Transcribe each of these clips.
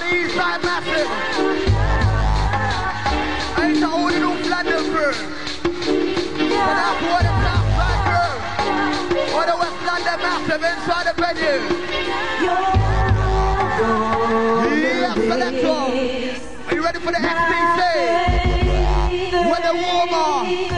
the East Side Massive. The old North London to all the Side crew. All the West London Massive inside the venue. Are you ready for the XTC? With the warmer.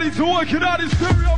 As we get ready to work it out, it's stereo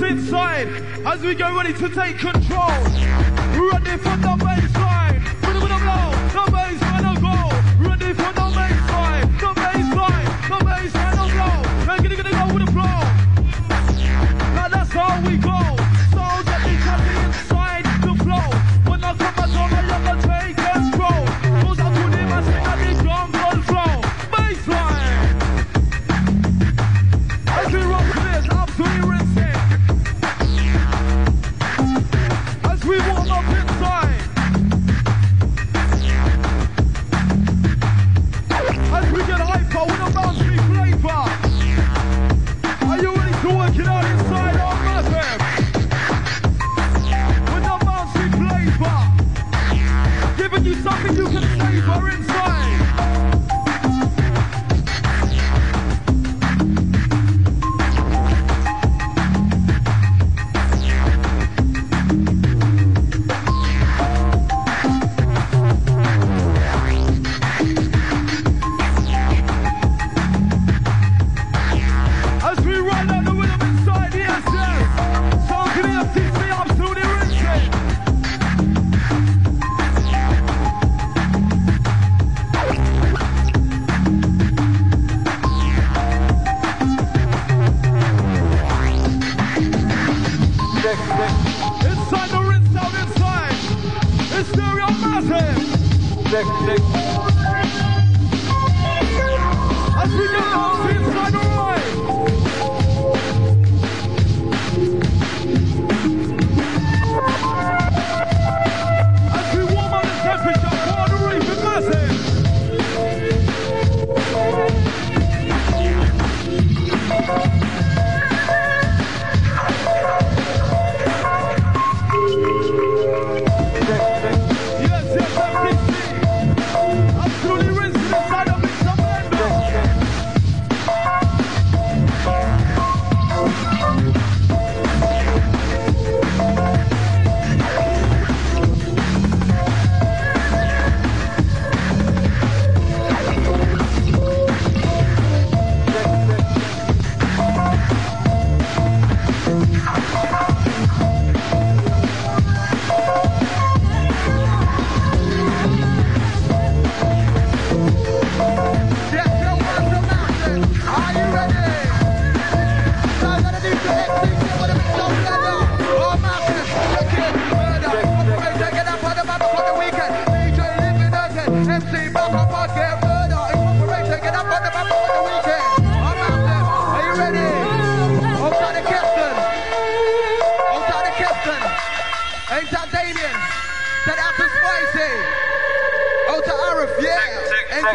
inside as we get ready to take control. Ready for the baseline. Put it with a blow.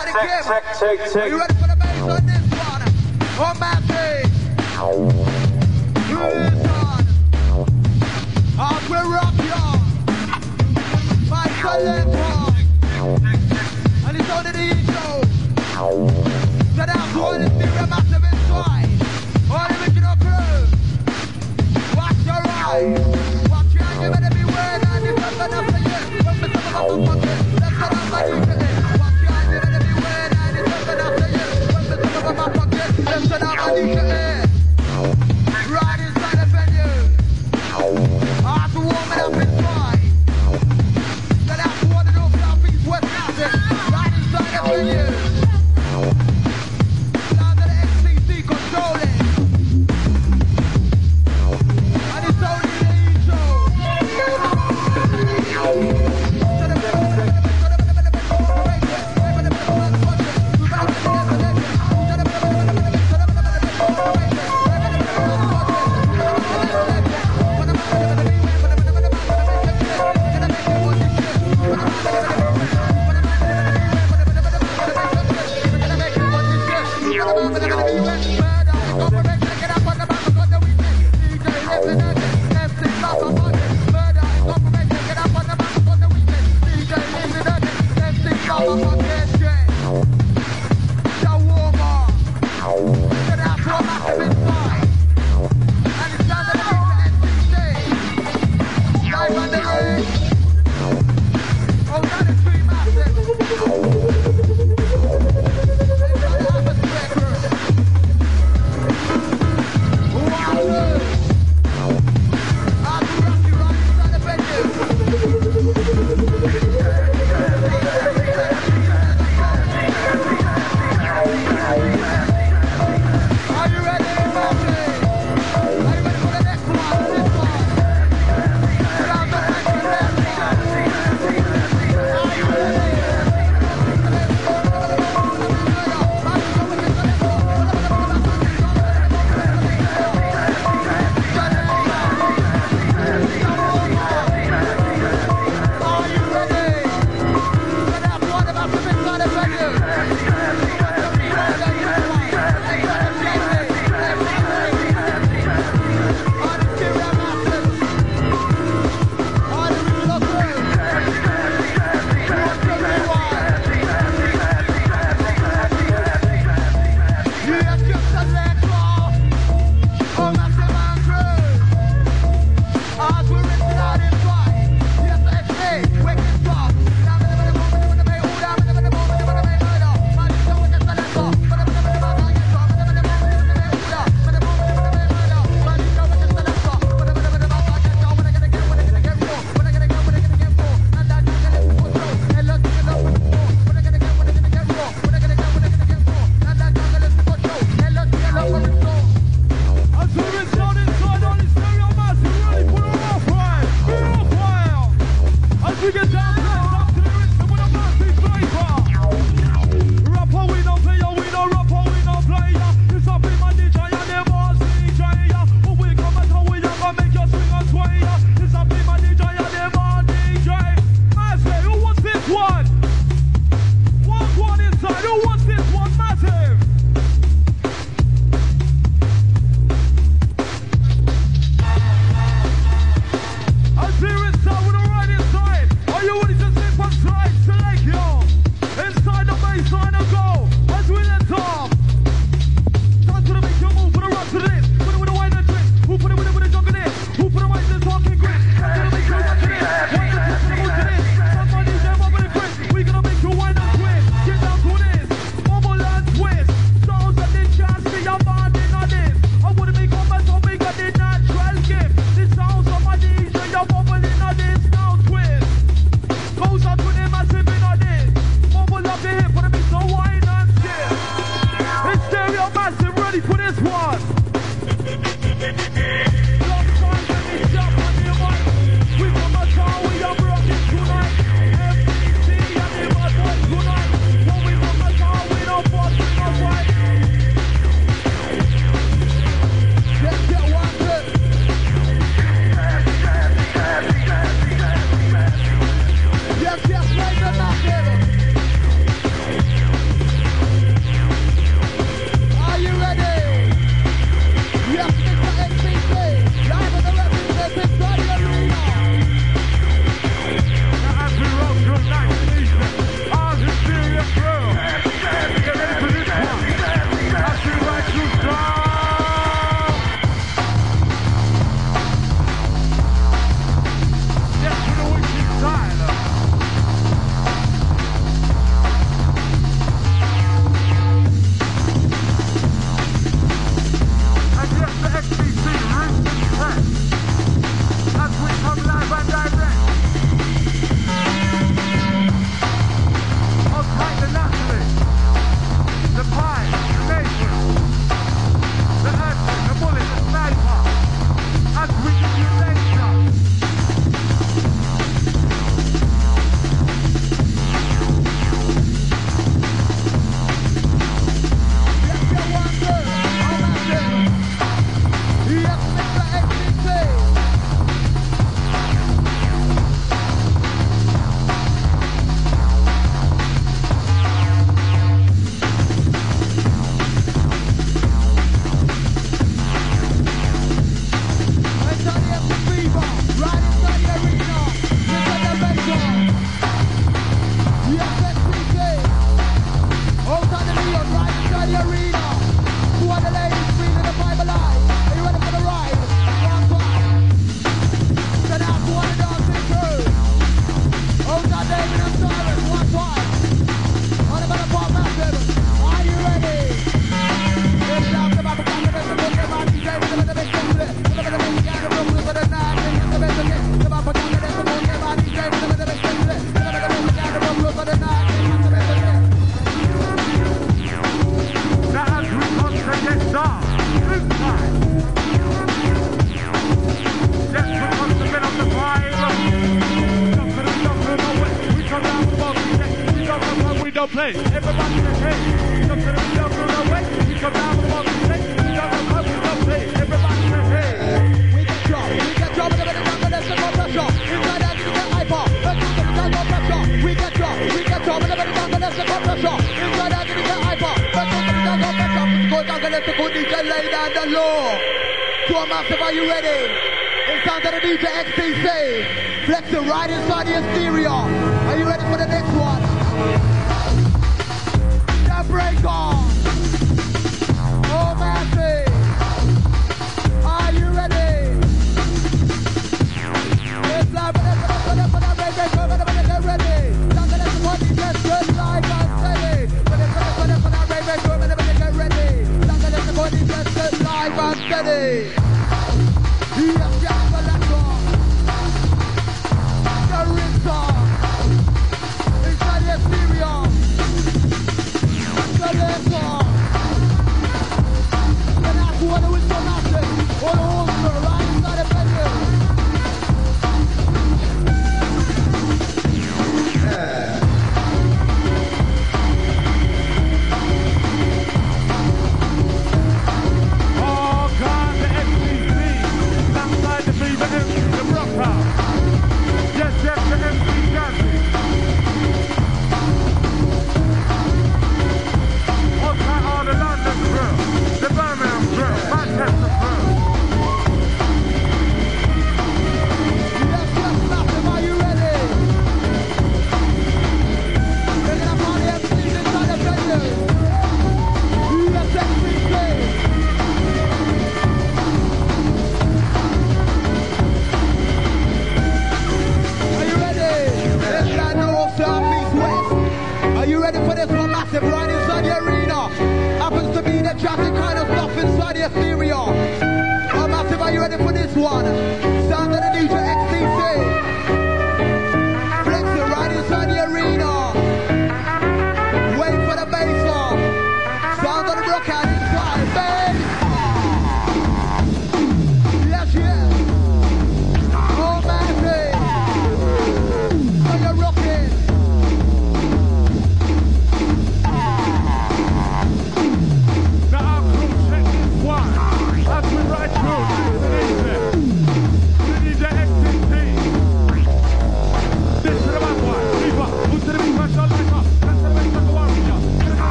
Johnny Kim. Check. Are you ready for the bass on this one? On my page. You listen. I'm gonna rock y'all. My colleague.